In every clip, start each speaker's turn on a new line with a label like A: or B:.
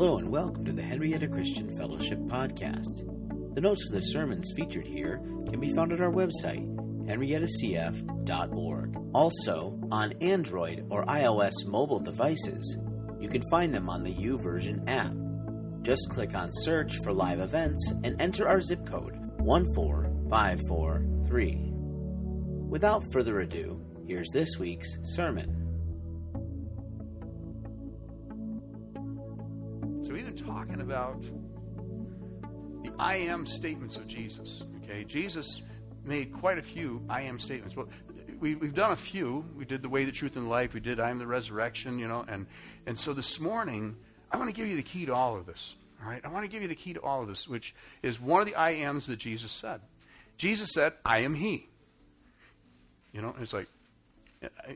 A: Hello and welcome to the Henrietta Christian Fellowship podcast. The notes for the sermons featured here can be found at our website, henriettacf.org. Also, on Android or iOS mobile devices, you can find them on the YouVersion app. Just click on search for live events and enter our zip code 14543. Without further ado, here's this week's sermon.
B: Talking about the I am statements of Jesus. Okay, Jesus made quite a few I am statements. Well, we, we've done a few. We did the way, the truth, and life. We did I am the resurrection. You know, and and so this morning I want to give you the key to all of this. All right, I want to give you the key to all of this, which is one of the I ams that Jesus said. Jesus said, "I am He." You know, it's like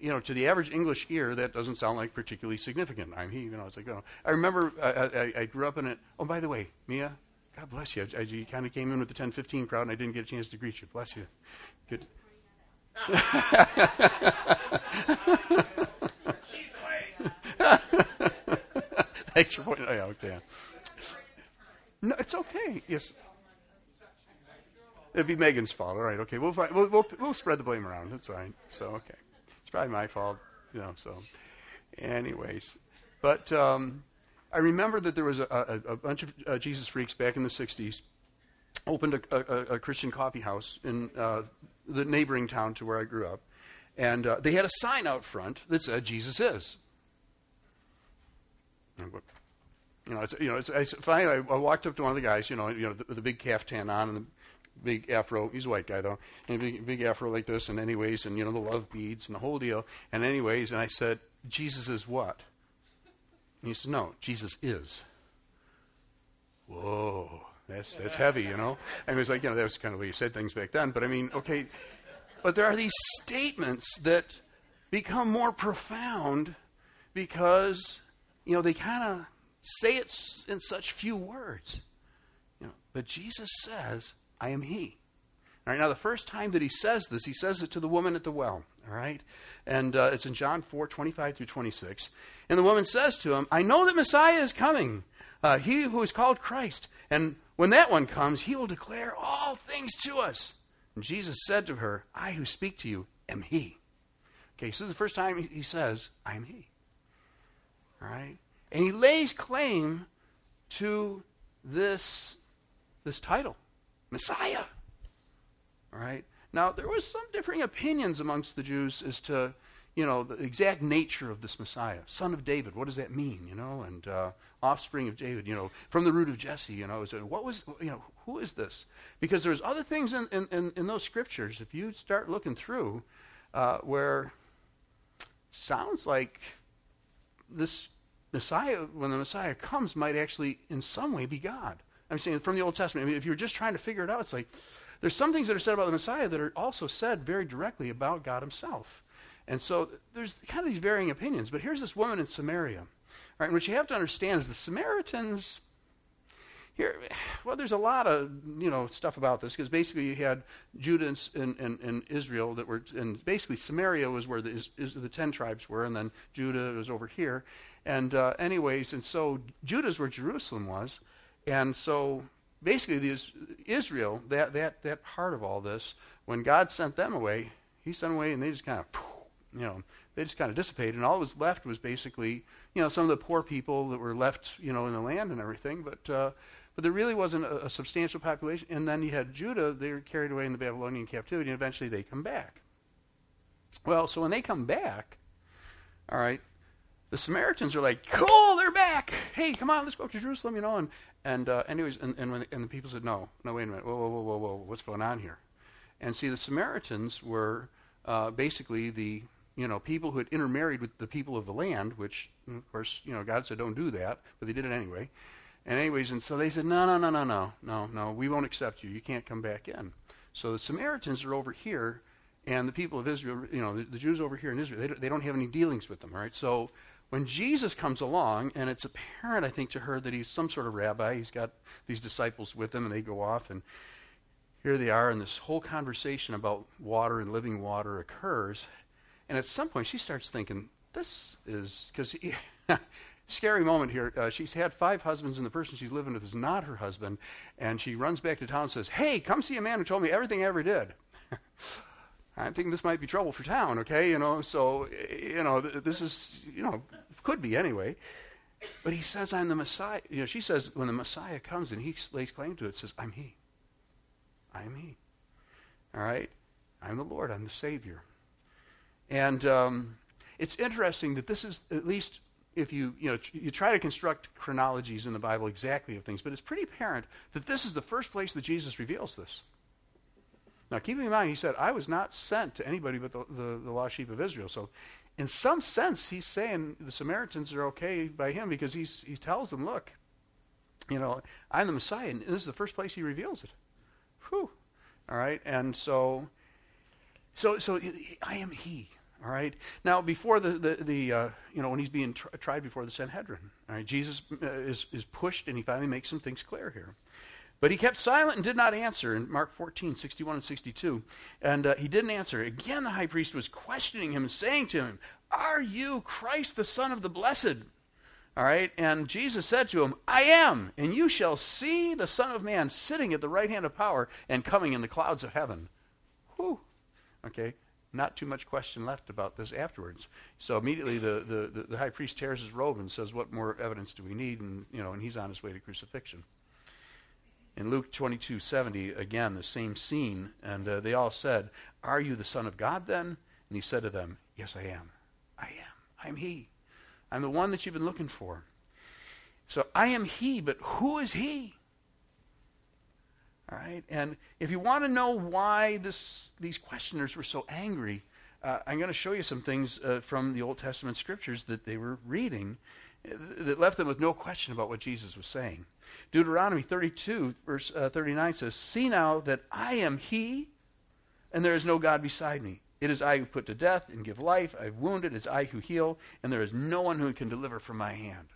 B: you know, to the average English ear, that doesn't sound like particularly significant. I'm he, you know. It's like, oh. I remember I, I, I, grew up in it. Oh, by the way, Mia, God bless you. I, you kind of came in with the 10-15 crowd, and I didn't get a chance to greet you. Bless you. Good. Thanks for pointing. Oh, yeah. No, it's okay. Yes. It'd be Megan's fault. All right. Okay. We'll, find, we'll, we'll, we'll spread the blame around. That's fine. So okay probably my fault, you know. So, anyways, but um, I remember that there was a, a, a bunch of uh, Jesus freaks back in the '60s opened a, a Christian coffee house in uh, the neighboring town to where I grew up, and uh, they had a sign out front that said "Jesus is." You know, it's, you know, it's, I, finally I, walked up to one of the guys, you know, you know, the, the big caftan on and the big afro. He's a white guy though, and big, big afro like this. And anyways, and you know the love beads and the whole deal. And anyways, and I said, Jesus is what? And he says, No, Jesus is. Whoa, that's that's heavy, you know. And it was like, you know, that was kind of the way you said things back then. But I mean, okay, but there are these statements that become more profound because you know they kind of say it in such few words. You know, but Jesus says, I am He. All right, now the first time that he says this, he says it to the woman at the well. All right, and uh, it's in John 4 25 through 26. And the woman says to him, I know that Messiah is coming, uh, he who is called Christ. And when that one comes, he will declare all things to us. And Jesus said to her, I who speak to you am he. Okay, so this is the first time he says, I am he. All right? And he lays claim to this, this title. Messiah. All right. Now there was some differing opinions amongst the Jews as to, you know, the exact nature of this Messiah, son of David. What does that mean? You know, and uh, offspring of David. You know, from the root of Jesse. You know, what was you know who is this? Because there's other things in in, in, those scriptures. If you start looking through, uh, where sounds like this Messiah, when the Messiah comes, might actually in some way be God. I'm saying from the Old Testament. I mean, if you're just trying to figure it out, it's like there's some things that are said about the Messiah that are also said very directly about God Himself. And so there's kind of these varying opinions. But here's this woman in Samaria. Right, and what you have to understand is the Samaritans here well there's a lot of you know stuff about this because basically you had judah and, and, and, israel that were and basically samaria was where the, the ten tribes were and then judah was over here and uh, anyways and so judah's where jerusalem was and so basically, these, Israel, that, that, that part of all this, when God sent them away, He sent away and they just kind of, you know, they just kind of dissipated. And all that was left was basically, you know, some of the poor people that were left, you know, in the land and everything. But, uh, but there really wasn't a, a substantial population. And then you had Judah, they were carried away in the Babylonian captivity, and eventually they come back. Well, so when they come back, all right, the Samaritans are like, cool, they're back. Hey, come on, let's go to Jerusalem, you know. And, and uh, anyways, and, and, when, and the people said, no, no, wait a minute, whoa, whoa, whoa, whoa, whoa, what's going on here? And see, the Samaritans were uh, basically the you know people who had intermarried with the people of the land, which of course you know God said don't do that, but they did it anyway. And anyways, and so they said, no, no, no, no, no, no, no, we won't accept you. You can't come back in. So the Samaritans are over here, and the people of Israel, you know, the, the Jews over here in Israel, they don't, they don't have any dealings with them, right? So when Jesus comes along, and it's apparent, I think, to her that he's some sort of rabbi, he's got these disciples with him, and they go off, and here they are, and this whole conversation about water and living water occurs. And at some point, she starts thinking, this is, because scary moment here. Uh, she's had five husbands, and the person she's living with is not her husband. And she runs back to town and says, Hey, come see a man who told me everything I ever did. I'm thinking this might be trouble for town, okay? You know, so, you know, th- this is, you know, could be anyway. But he says, I'm the Messiah. You know, she says, when the Messiah comes and he lays claim to it, says, I'm he. I am he. All right? I'm the Lord. I'm the Savior. And um, it's interesting that this is, at least if you, you know, you try to construct chronologies in the Bible exactly of things, but it's pretty apparent that this is the first place that Jesus reveals this. Now, keeping in mind, he said, I was not sent to anybody but the, the, the lost sheep of Israel. So, in some sense, he's saying the Samaritans are okay by him because he's, he tells them, look, you know, I'm the Messiah. And this is the first place he reveals it. Whew. All right. And so, so, so I am he. All right. Now, before the the, the uh, you know when he's being tr- tried before the Sanhedrin, all right, Jesus uh, is is pushed and he finally makes some things clear here. But he kept silent and did not answer in Mark 14, 61 and 62. And uh, he didn't answer. Again, the high priest was questioning him and saying to him, Are you Christ, the Son of the Blessed? All right. And Jesus said to him, I am. And you shall see the Son of Man sitting at the right hand of power and coming in the clouds of heaven. Whew. Okay. Not too much question left about this afterwards. So immediately the, the, the, high priest tears his robe and says, What more evidence do we need? And, you know, and he's on his way to crucifixion. In Luke 22 70, again, the same scene, and uh, they all said, Are you the Son of God then? And he said to them, Yes, I am. I am. I'm He. I'm the one that you've been looking for. So I am He, but who is He? All right? And if you want to know why this, these questioners were so angry, uh, I'm going to show you some things uh, from the Old Testament scriptures that they were reading uh, that left them with no question about what Jesus was saying. Deuteronomy 32, verse uh, 39 says, See now that I am He, and there is no God beside me. It is I who put to death and give life. I've wounded. It's I who heal, and there is no one who can deliver from my hand.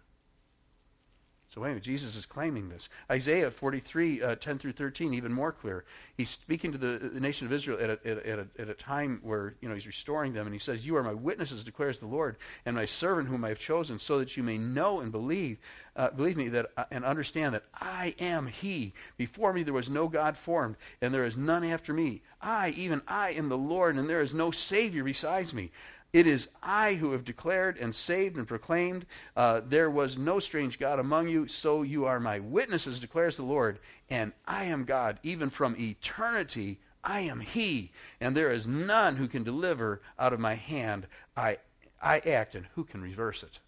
B: So anyway, Jesus is claiming this. Isaiah 43, uh, 10 through 13, even more clear. He's speaking to the, the nation of Israel at a, at, a, at a time where you know, he's restoring them, and he says, You are my witnesses, declares the Lord, and my servant whom I have chosen, so that you may know and believe, uh, believe me, that, uh, and understand that I am he. Before me there was no God formed, and there is none after me. I, even I, am the Lord, and there is no Savior besides me. It is I who have declared and saved and proclaimed, uh, There was no strange God among you, so you are my witnesses, declares the Lord. And I am God, even from eternity. I am He, and there is none who can deliver out of my hand. I, I act, and who can reverse it?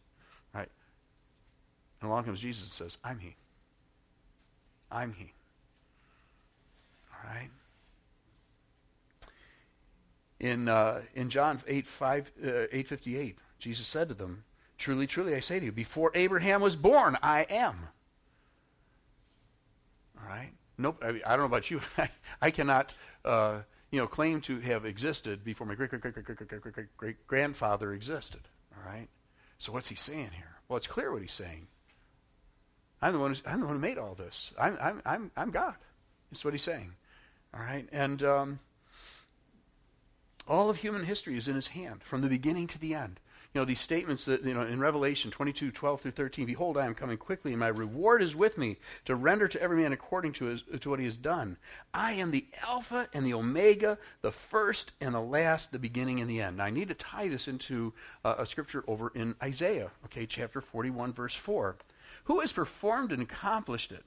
B: Right? And along comes Jesus and says, I'm He. I'm He. All right? In, uh, in John 8, 5, uh, 858, Jesus said to them, Truly, truly, I say to you, before Abraham was born, I am. All right? Nope. I, mean, I don't know about you. I, I cannot, uh, you know, claim to have existed before my great, great, great, great, great, great, great, great, grandfather existed. All right? So what's he saying here? Well, it's clear what he's saying. I'm the one. Who's, I'm the one who made all this. I'm, I'm, I'm, I'm God. That's what he's saying. All right? And um, all of human history is in his hand from the beginning to the end. You know, these statements that, you know, in Revelation 22, 12 through 13, Behold, I am coming quickly, and my reward is with me to render to every man according to, his, to what he has done. I am the Alpha and the Omega, the first and the last, the beginning and the end. Now, I need to tie this into uh, a scripture over in Isaiah, okay, chapter 41, verse 4. Who has performed and accomplished it,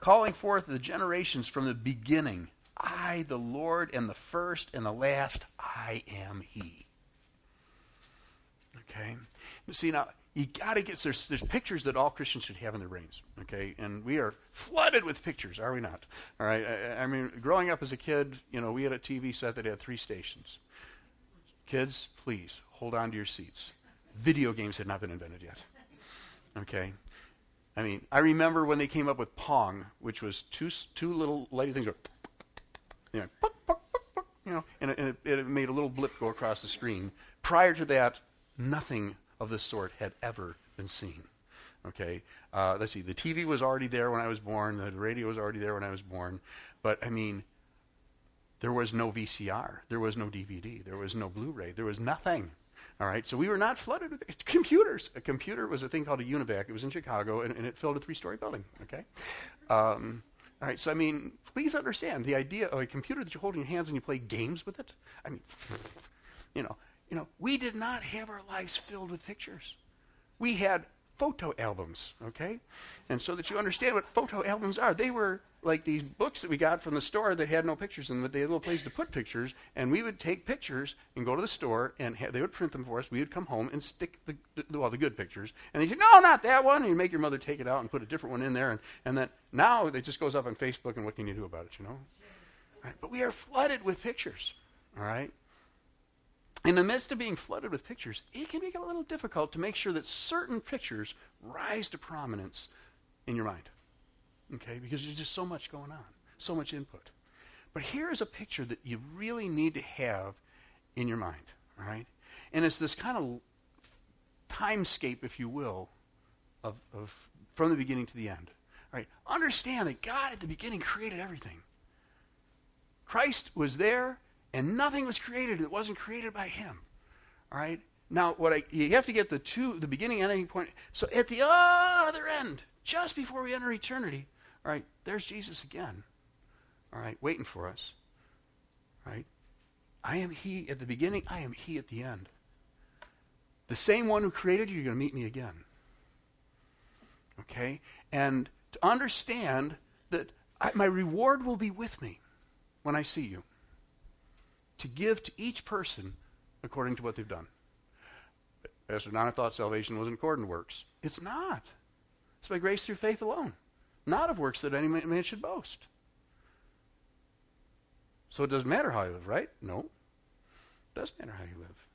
B: calling forth the generations from the beginning? I, the Lord, am the first and the last. I am He. Okay? you See, now, you got to get, there's, there's pictures that all Christians should have in their brains. Okay? And we are flooded with pictures, are we not? All right? I, I mean, growing up as a kid, you know, we had a TV set that had three stations. Kids, please, hold on to your seats. Video games had not been invented yet. Okay? I mean, I remember when they came up with Pong, which was two, two little lighty things. You know, you know and, it, and it, it made a little blip go across the screen. Prior to that, nothing of this sort had ever been seen. Okay, uh, let's see. The TV was already there when I was born. The radio was already there when I was born. But I mean, there was no VCR. There was no DVD. There was no Blu-ray. There was nothing. All right, so we were not flooded with computers. A computer was a thing called a UNIVAC. It was in Chicago, and, and it filled a three-story building. Okay, um, all right. So I mean, please understand the idea of a computer that you hold in your hands and you play games with it. I mean, you know, you know, we did not have our lives filled with pictures. We had photo albums, okay? And so that you understand what photo albums are, they were like these books that we got from the store that had no pictures in them, but they had a little place to put pictures, and we would take pictures and go to the store, and ha- they would print them for us. We would come home and stick the, the, well, the good pictures, and they said, no, not that one, and you make your mother take it out and put a different one in there, and, and then now it just goes up on Facebook, and what can you do about it, you know? Right, but we are flooded with pictures, all right? In the midst of being flooded with pictures, it can become a little difficult to make sure that certain pictures rise to prominence in your mind. Okay? Because there's just so much going on, so much input. But here is a picture that you really need to have in your mind. Right? And it's this kind of timescape, if you will, of, of from the beginning to the end. All right? Understand that God at the beginning created everything. Christ was there and nothing was created that wasn't created by him. All right? Now, what I, you have to get the two, the beginning and ending point. So at the other end, just before we enter eternity, all right, there's Jesus again. All right, waiting for us. All right? I am He at the beginning, I am He at the end. The same one who created you, you're going to meet me again. Okay? And to understand that I, my reward will be with me when I see you to give to each person according to what they've done. Pastor I thought salvation was in accordance to works. It's not. It's by grace through faith alone, not of works that any man should boast. So it doesn't matter how you live, right? No. It does matter how you live.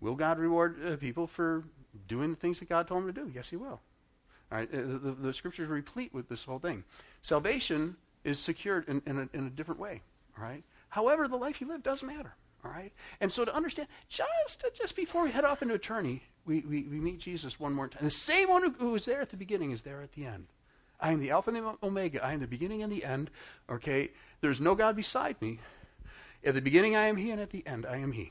B: Will God reward uh, people for doing the things that God told them to do? Yes, He will. All right, uh, the, the, scriptures replete with this whole thing. Salvation is secured in, in, a, in a different way. All right, However, the life you live does matter. All right? And so to understand, just, just before we head off into eternity, we, we, we meet Jesus one more time. The same one who, who was there at the beginning is there at the end. I am the Alpha and the Omega. I am the beginning and the end. Okay? There's no God beside me. At the beginning, I am He, and at the end, I am He.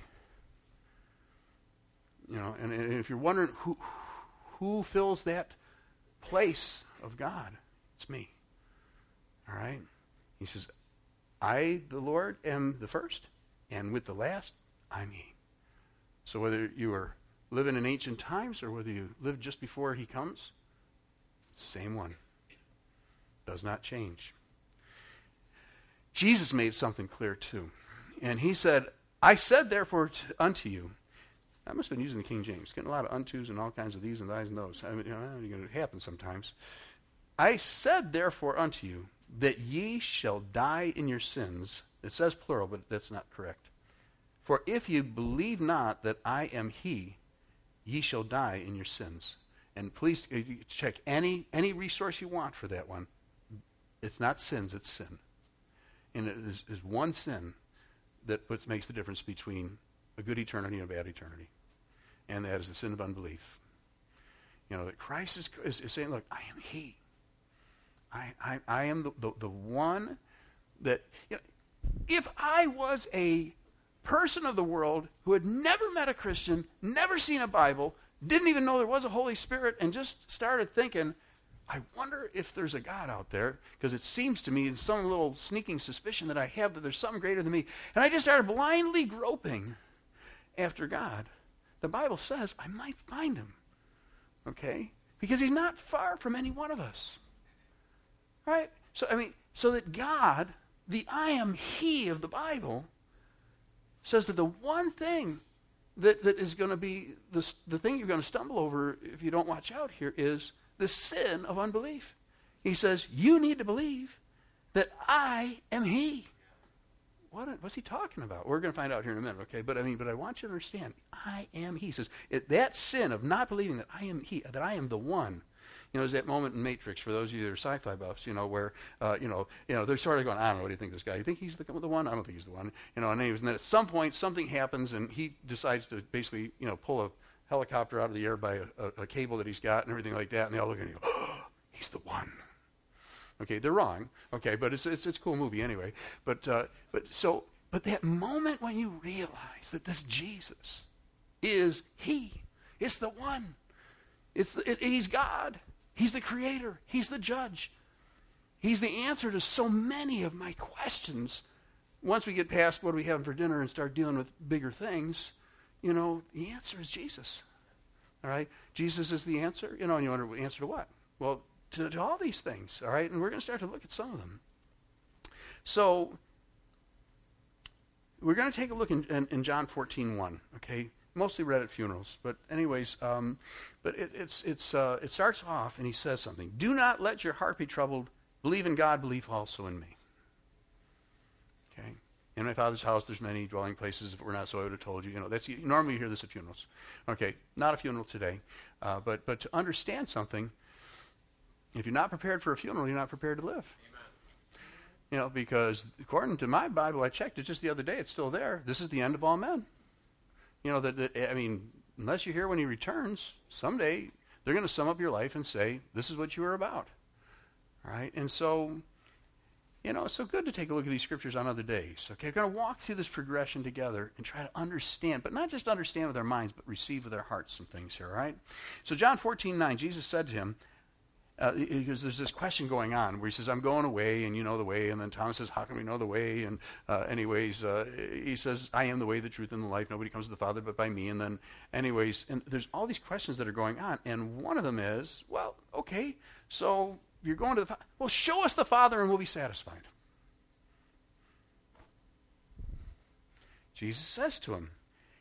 B: You know, and, and if you're wondering who, who fills that place of God, it's me. All right? He says, I, the Lord, am the first, and with the last, I'm He. So whether you are living in ancient times or whether you live just before He comes, same one. Does not change. Jesus made something clear too. And he said, I said therefore unto you, I must have been using the King James, getting a lot of untos and all kinds of these and thys and those. I mean, you know, it happens sometimes. I said therefore unto you that ye shall die in your sins. It says plural, but that's not correct. For if you believe not that I am He, ye shall die in your sins. And please uh, check any, any resource you want for that one. It's not sins, it's sin. And it is, is one sin that puts, makes the difference between a good eternity and a bad eternity. And that is the sin of unbelief. You know, that Christ is, is, is saying, look, I am He. I, I, I am the, the, the one that, you know, if I was a person of the world who had never met a Christian, never seen a Bible, didn't even know there was a Holy Spirit, and just started thinking, I wonder if there's a God out there, because it seems to me, some little sneaking suspicion that I have, that there's something greater than me. And I just started blindly groping after God. The Bible says I might find him. Okay? Because he's not far from any one of us. Right? So, I mean, so that God, the I am He of the Bible, says that the one thing that, that is going to be the, the thing you're going to stumble over if you don't watch out here is the sin of unbelief. He says, You need to believe that I am He. What, what's he talking about? We're going to find out here in a minute, okay? But I mean, but I want you to understand, I am He. He says that sin of not believing that I am He, that I am the one you know, there's that moment in Matrix for those of you that are sci-fi buffs, you know, where, uh, you know, you know, they're sort of going, I don't know, what do you think this guy? You think he's the, the one? I don't think he's the one. You know, and, and then at some point something happens and he decides to basically, you know, pull a helicopter out of the air by a, a, a cable that he's got and everything like that, and they all look at him and go, oh, he's the one. Okay, they're wrong. Okay, but it's it's, it's a cool movie anyway. But uh, but so but that moment when you realize that this Jesus is He. It's the one. It's it, he's God. He's the creator. He's the judge. He's the answer to so many of my questions. Once we get past what are we having for dinner and start dealing with bigger things, you know, the answer is Jesus. All right? Jesus is the answer. You know, and you wonder, answer to what? Well, to, to all these things. All right? And we're going to start to look at some of them. So, we're going to take a look in, in, in John 14 1. Okay? Mostly read at funerals. But, anyways, um, but it, it's, it's, uh, it starts off and he says something Do not let your heart be troubled. Believe in God, believe also in me. Okay? In my father's house, there's many dwelling places. If it were not so, I would have told you. You know, that's normally you hear this at funerals. Okay, not a funeral today, uh, but but to understand something, if you're not prepared for a funeral, you're not prepared to live. Amen. You know, because according to my Bible, I checked it just the other day. It's still there. This is the end of all men. You know that, that eh, I mean, unless you're here when he returns, someday they're going to sum up your life and say, "This is what you were about." Right? and so you know, it's so good to take a look at these scriptures on other days. Okay, we're going to walk through this progression together and try to understand, but not just understand with our minds, but receive with our hearts some things here, all right? So, John 14, 9, Jesus said to him, uh, because there's this question going on where he says, I'm going away and you know the way. And then Thomas says, How can we know the way? And, uh, anyways, uh, he says, I am the way, the truth, and the life. Nobody comes to the Father but by me. And then, anyways, and there's all these questions that are going on. And one of them is, Well, okay, so you're going to the Father. Well, show us the Father and we'll be satisfied. Jesus says to him,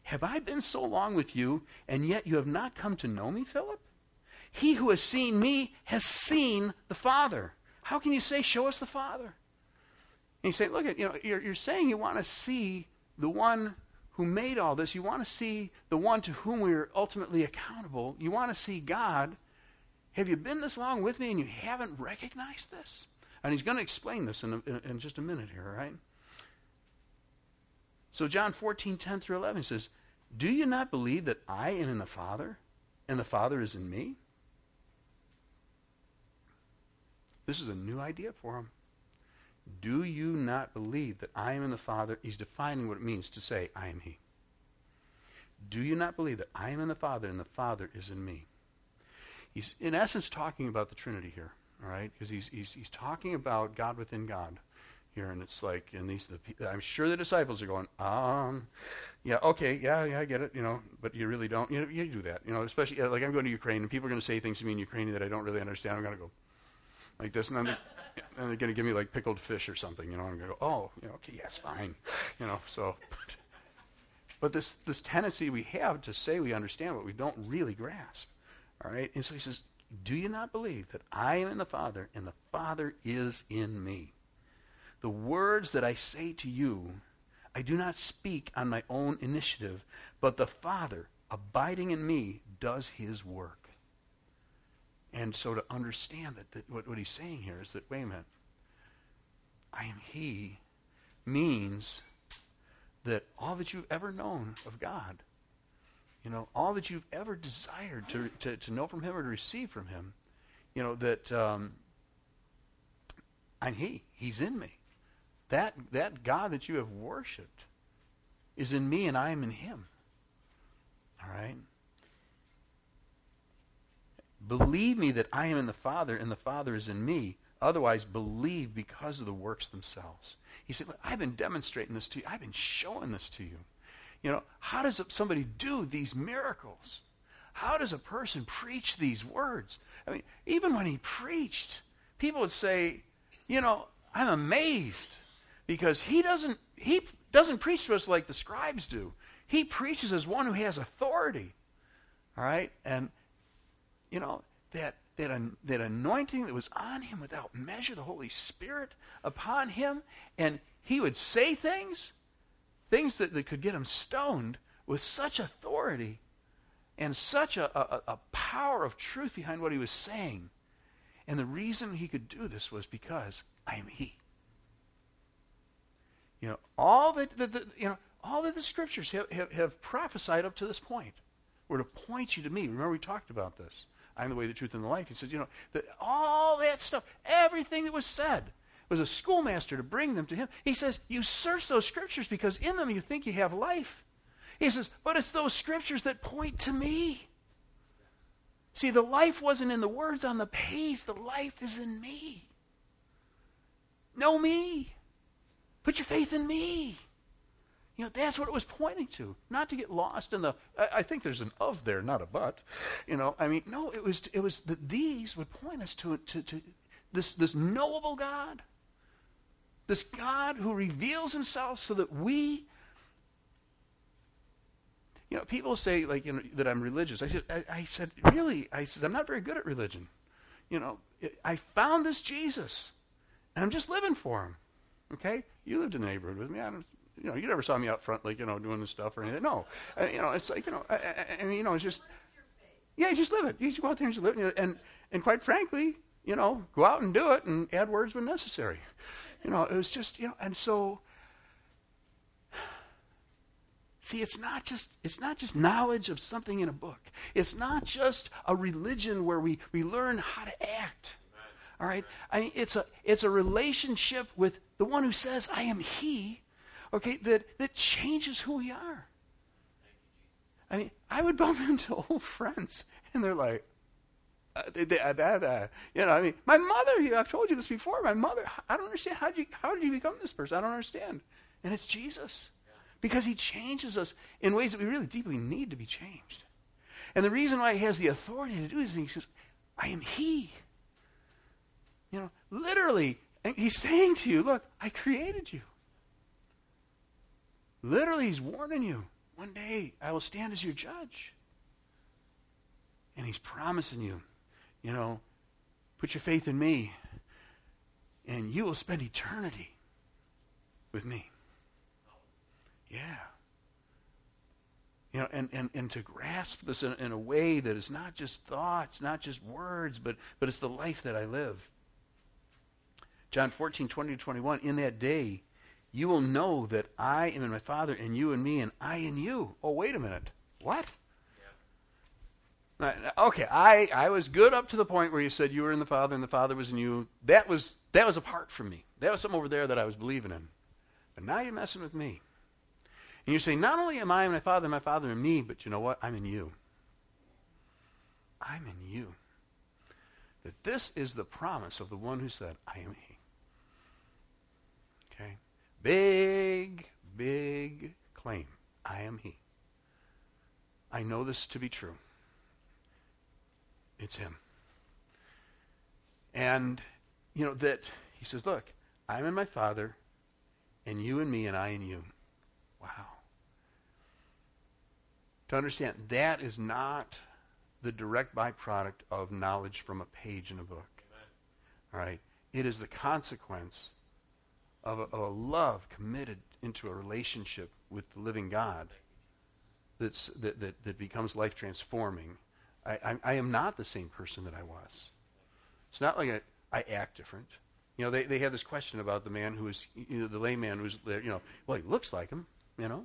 B: Have I been so long with you, and yet you have not come to know me, Philip? He who has seen me has seen the Father. How can you say, Show us the Father? And you say, Look at, you know, you're, you're saying you want to see the one who made all this. You want to see the one to whom we are ultimately accountable. You want to see God. Have you been this long with me and you haven't recognized this? And he's going to explain this in, a, in, in just a minute here, right? So John 14, 10 through 11 says, Do you not believe that I am in the Father, and the Father is in me? This is a new idea for him. Do you not believe that I am in the Father? He's defining what it means to say, I am He. Do you not believe that I am in the Father and the Father is in me? He's, in essence, talking about the Trinity here, all right? Because he's, he's, he's talking about God within God here, and it's like, and these, the, I'm sure the disciples are going, um, yeah, okay, yeah, yeah, I get it, you know, but you really don't, you know, you do that, you know, especially like I'm going to Ukraine, and people are going to say things to me in Ukrainian that I don't really understand. I'm going to go like this, and then they're, they're going to give me like pickled fish or something, you know. I'm going to go, oh, you know, okay, yes, fine, you know. So, but this this tendency we have to say we understand what we don't really grasp. All right? And so he says, Do you not believe that I am in the Father and the Father is in me? The words that I say to you, I do not speak on my own initiative, but the Father, abiding in me, does his work. And so to understand that, that what, what he's saying here is that, wait a minute, I am he means that all that you've ever known of God you know, all that you've ever desired to, to, to know from Him or to receive from Him, you know, that um, I'm He. He's in me. That, that God that you have worshiped is in me and I am in Him. All right? Believe me that I am in the Father and the Father is in me. Otherwise, believe because of the works themselves. He said, I've been demonstrating this to you. I've been showing this to you. You know, how does somebody do these miracles? How does a person preach these words? I mean, even when he preached, people would say, you know, I'm amazed because he doesn't he doesn't preach to us like the scribes do. He preaches as one who has authority. All right? And you know, that that, that anointing that was on him without measure, the Holy Spirit upon him, and he would say things things that, that could get him stoned with such authority and such a, a, a power of truth behind what he was saying. And the reason he could do this was because I am he. You know, all that the, the, you know, all that the scriptures have, have, have prophesied up to this point were to point you to me. Remember we talked about this. I'm the way, the truth, and the life. He says, you know, that all that stuff, everything that was said, was a schoolmaster to bring them to him. He says, You search those scriptures because in them you think you have life. He says, but it's those scriptures that point to me. See, the life wasn't in the words on the page, the life is in me. Know me. Put your faith in me. You know, that's what it was pointing to. Not to get lost in the. I, I, think there's an of there, not a but. You know, I mean, no, it was it was that these would point us to to, to this this knowable God, this God who reveals Himself so that we. You know, people say like you know that I'm religious. I said, I, I said, really? I said, I'm not very good at religion. You know, I found this Jesus, and I'm just living for Him. Okay, you lived in the neighborhood with me. I don't you know, you never saw me out front, like, you know, doing this stuff or anything. No. Uh, you know, it's like, you know, I, I, I you know, it's just, yeah, you just live it. You just go out there and just live it. And, and quite frankly, you know, go out and do it and add words when necessary. You know, it was just, you know, and so, see, it's not just, it's not just knowledge of something in a book. It's not just a religion where we, we learn how to act. All right? I mean, it's a, it's a relationship with the one who says, I am he okay, that, that changes who we are. I mean, I would bump into old friends, and they're like, uh, they, they, uh, uh, you know, I mean, my mother, I've told you this before, my mother, I don't understand. How did, you, how did you become this person? I don't understand. And it's Jesus. Because he changes us in ways that we really deeply need to be changed. And the reason why he has the authority to do this, he says, I am he. You know, literally, he's saying to you, look, I created you. Literally, he's warning you. One day I will stand as your judge. And he's promising you, you know, put your faith in me, and you will spend eternity with me. Yeah. You know, and, and, and to grasp this in, in a way that is not just thoughts, not just words, but, but it's the life that I live. John 14, 20 to 21, in that day, you will know that I am in my Father, and you in me, and I in you. Oh, wait a minute. What? Yeah. Uh, okay, I, I was good up to the point where you said you were in the Father and the Father was in you. That was that was apart from me. That was something over there that I was believing in. But now you're messing with me. And you say, not only am I in my Father and my Father in me, but you know what? I'm in you. I'm in you. That this is the promise of the one who said, I am He. Big, big claim. I am He. I know this to be true. It's Him. And, you know, that He says, Look, I'm in my Father, and you in me, and I in you. Wow. To understand, that is not the direct byproduct of knowledge from a page in a book. Amen. All right? It is the consequence of a, of a love committed into a relationship with the living God that's, that, that, that becomes life transforming, I, I, I, am not the same person that I was. It's not like I, I act different. You know, they, they have this question about the man who is, you know, the layman who's, you know, well, he looks like him, you know.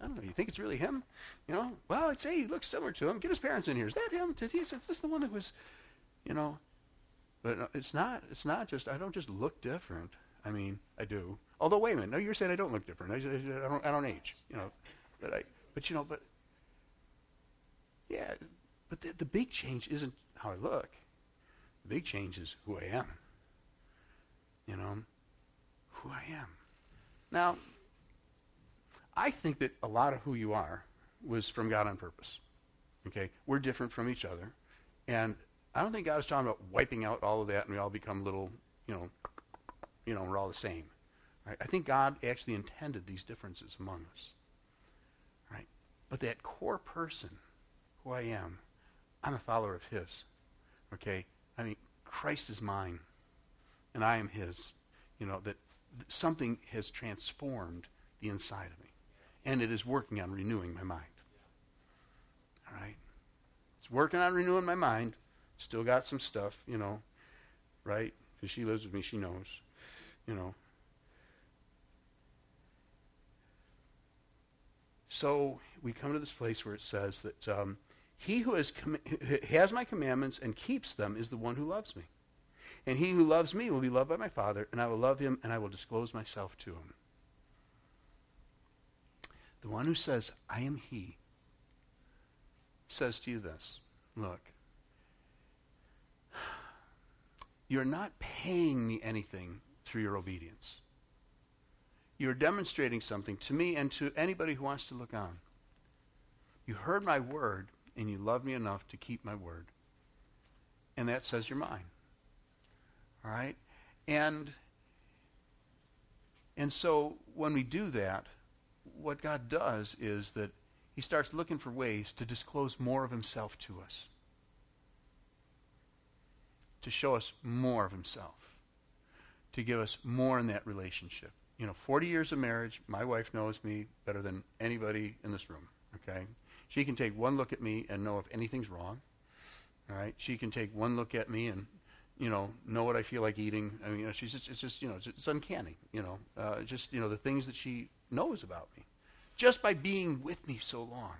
B: I don't know. You think it's really him? You know, well, I'd say he looks similar to him. Get his parents in here. Is that him? Did he? Is this the one that was, you know? But uh, it's not. It's not just. I don't just look different. I mean, I do. Although, wait a minute. No, you're saying I don't look different. I, I, I, don't. I don't age. You know, but I. But you know, but yeah. But the, the big change isn't how I look. The big change is who I am. You know, who I am. Now, I think that a lot of who you are was from God on purpose. Okay, we're different from each other, and I don't think God is talking about wiping out all of that and we all become little, you know, you know, we're all the same. Right? I think God actually intended these differences among us. Right? But that core person, who I am, I'm a follower of His. Okay? I mean, Christ is mine, and I am His. You know, that something has transformed the inside of me, and it is working on renewing my mind. All right? It's working on renewing my mind. Still got some stuff, you know, right? Because she lives with me, she knows you know. So we come to this place where it says that um, he who has, com- has my commandments and keeps them is the one who loves me. And he who loves me will be loved by my Father, and I will love him, and I will disclose myself to him. The one who says, I am He, says to you this Look, you're not paying me anything through your obedience. You're demonstrating something to me and to anybody who wants to look on. You heard my word, and you love me enough to keep my word. And that says you're mine. All right? And and so when we do that, what God does is that he starts looking for ways to disclose more of himself to us. To show us more of himself. To give us more in that relationship. You know, 40 years of marriage, my wife knows me better than anybody in this room, okay? She can take one look at me and know if anything's wrong. All right? She can take one look at me and you know, know what I feel like eating. I mean, you know, she's just, it's just, you know, it's, it's uncanny, you know, uh, just, you know, the things that she knows about me just by being with me so long.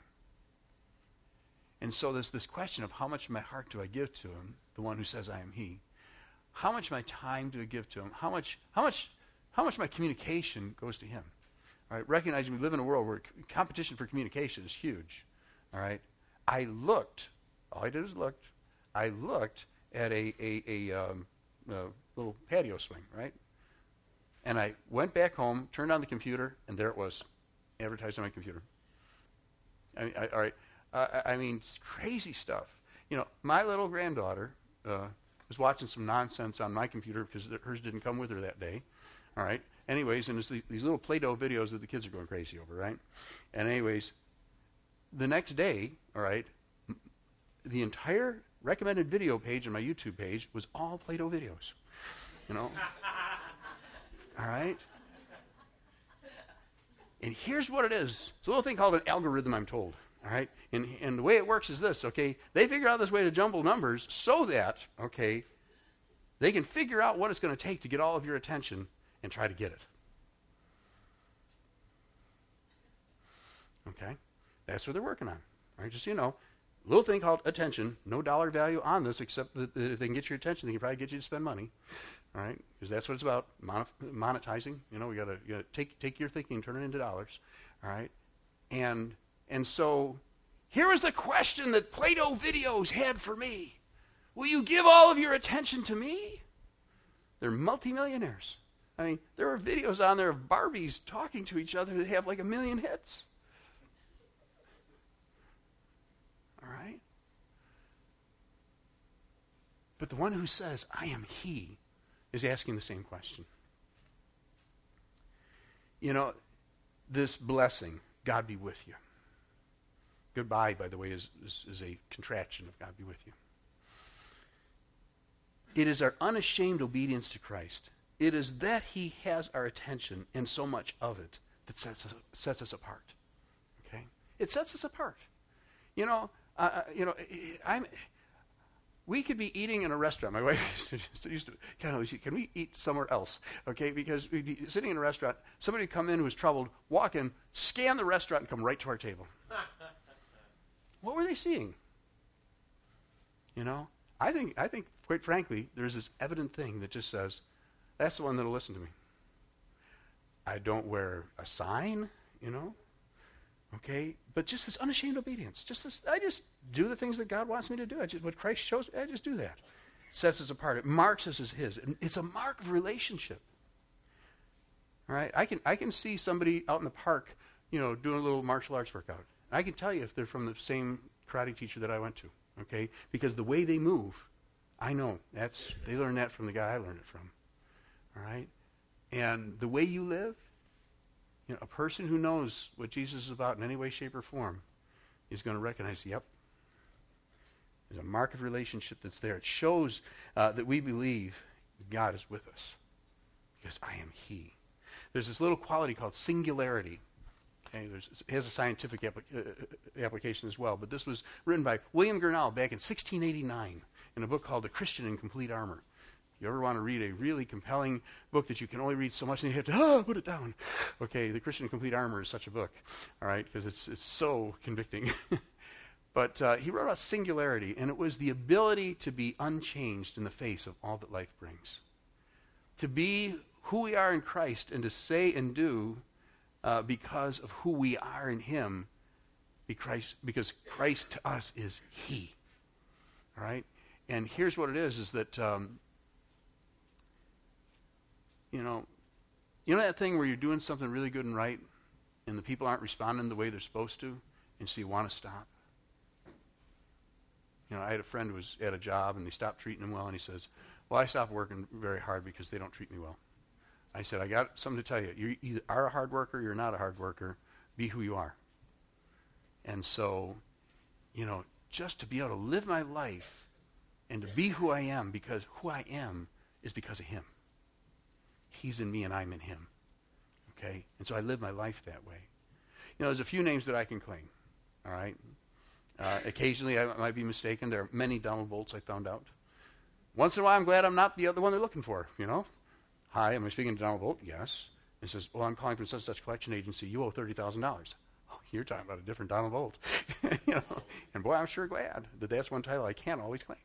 B: And so there's this question of how much of my heart do I give to him, the one who says I am he? How much of my time do I give to him? How much, how much, how much of my communication goes to him? All right, recognizing we live in a world where competition for communication is huge. All right, I looked, all I did was looked, I looked at a, a, a, um, a little patio swing, right? And I went back home, turned on the computer, and there it was, advertised on my computer. I mean, I, all right, uh, I mean, crazy stuff. You know, my little granddaughter uh, was watching some nonsense on my computer because hers didn't come with her that day. All right. Anyways, and it's these, these little Play-Doh videos that the kids are going crazy over, right? And anyways, the next day, all right, the entire recommended video page on my YouTube page was all Play-Doh videos. You know? all right? And here's what it is. It's a little thing called an algorithm, I'm told. All right? And, and the way it works is this, okay? They figure out this way to jumble numbers so that, okay, they can figure out what it's going to take to get all of your attention and try to get it. Okay? That's what they're working on. Right? Just so you know, little thing called attention. No dollar value on this, except that if they can get your attention, they can probably get you to spend money. All right, because that's what it's about. monetizing. You know, we got to take take your thinking, and turn it into dollars. All right, and and so here is the question that Play-Doh videos had for me: Will you give all of your attention to me? They're multimillionaires. I mean, there are videos on there of Barbies talking to each other that have like a million hits. All right? But the one who says, I am He, is asking the same question. You know, this blessing, God be with you. Goodbye, by the way, is, is, is a contraction of God be with you. It is our unashamed obedience to Christ. It is that He has our attention and so much of it that sets us, sets us apart. Okay? It sets us apart. You know, uh, uh, you know, I'm. We could be eating in a restaurant. My wife used to, used to kind of, can we eat somewhere else? Okay, because we'd be sitting in a restaurant. Somebody would come in who was troubled, walk in, scan the restaurant, and come right to our table. what were they seeing? You know, I think, I think, quite frankly, there's this evident thing that just says, that's the one that'll listen to me. I don't wear a sign, you know. Okay? But just this unashamed obedience. Just this, I just do the things that God wants me to do. I just, what Christ shows I just do that. Sets us apart. It marks us as His. It's a mark of relationship. All right? I can, I can see somebody out in the park, you know, doing a little martial arts workout. I can tell you if they're from the same karate teacher that I went to. Okay? Because the way they move, I know. That's, they learned that from the guy I learned it from. All right? And the way you live, you know, a person who knows what Jesus is about in any way, shape, or form is going to recognize, yep, there's a mark of relationship that's there. It shows uh, that we believe God is with us because I am He. There's this little quality called singularity. It has a scientific uh, uh, application as well, but this was written by William Gurnall back in 1689 in a book called The Christian in Complete Armor. If you ever want to read a really compelling book that you can only read so much and you have to oh, put it down. Okay the christian in complete armor is such a book all right because it's, it's so convicting. But uh, he wrote about singularity and it was the ability to be unchanged in the face of all that life brings. To be who we are in christ and to say and do uh, because of who we are in Him, because, Christ to us is He. All right? And here's what it is, is that, um, you know, you know that thing where you're doing something really good and right, and the people aren't responding the way they're supposed to, and so you want to stop? You know, I had a friend who was at a job, and they stopped treating him well, and he says, well, I stopped working very hard because they don't treat me well. I said, I got something to tell you. You either are a hard worker, you're not a hard worker. Be who you are. And so, you know, just to be able to live my life and to be who I am because who I am is because of Him. He's in me and I'm in Him. Okay? And so I live my life that way. You know, there's a few names that I can claim. All right? Uh, occasionally I might be mistaken. There are many Donald Bolts I found out. Once in a while, I'm glad I'm not the other one they're looking for, you know? Hi, am I speaking to Donald Bolt? Yes. And says, well, I'm calling from such and such collection agency. You owe $30,000. Oh, you're talking about a different Donald Bolt. you know? And boy, I'm sure glad that that's one title I can't always claim.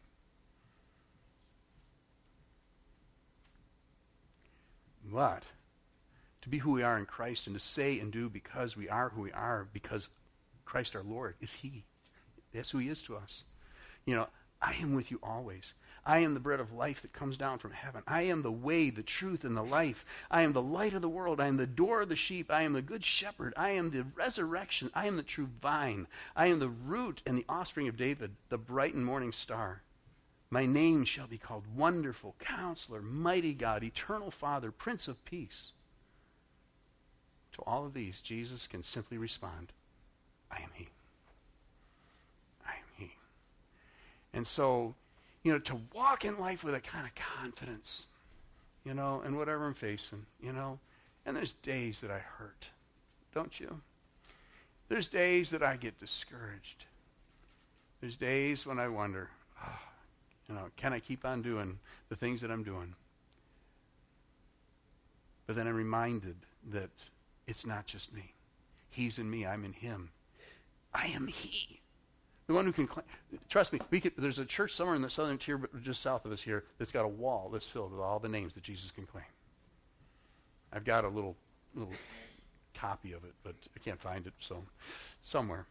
B: But to be who we are in Christ and to say and do because we are who we are, because Christ our Lord is He. That's who He is to us. You know, I am with you always. I am the bread of life that comes down from heaven. I am the way, the truth, and the life. I am the light of the world. I am the door of the sheep. I am the good shepherd. I am the resurrection. I am the true vine. I am the root and the offspring of David, the bright and morning star. My name shall be called Wonderful, Counselor, Mighty God, Eternal Father, Prince of Peace. To all of these, Jesus can simply respond, I am He. I am He. And so you know, to walk in life with a kind of confidence, you know, and whatever I'm facing, you know. And there's days that I hurt, don't you? There's days that I get discouraged. There's days when I wonder, oh, you know, can I keep on doing the things that I'm doing? But then I'm reminded that it's not just me. He's in me, I'm in him. I am he. The one who can claim, trust me, could, there's a church somewhere in the southern tier, just south of us here, that's got a wall that's filled with all the names that Jesus can claim. I've got a little little copy of it, but I can't find it, so somewhere.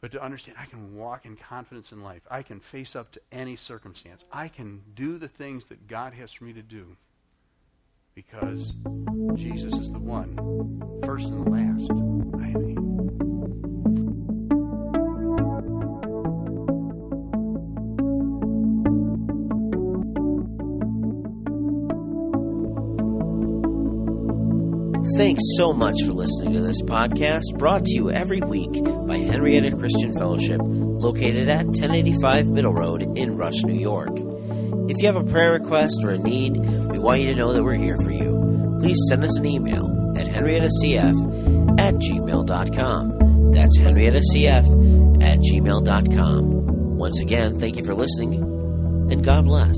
B: But to understand, I can walk in confidence in life. I can face up to any circumstance. I can do the things that God has for me to do because Jesus is the one, first and the last.
A: Thanks so much for listening to this podcast brought to you every week by Henrietta Christian Fellowship, located at 1085 Middle Road in Rush, New York. If you have a prayer request or a need, we want you to know that we're here for you. Please send us an email at henriettacf at gmail.com. That's henriettacf at gmail.com. Once again, thank you for listening, and God bless.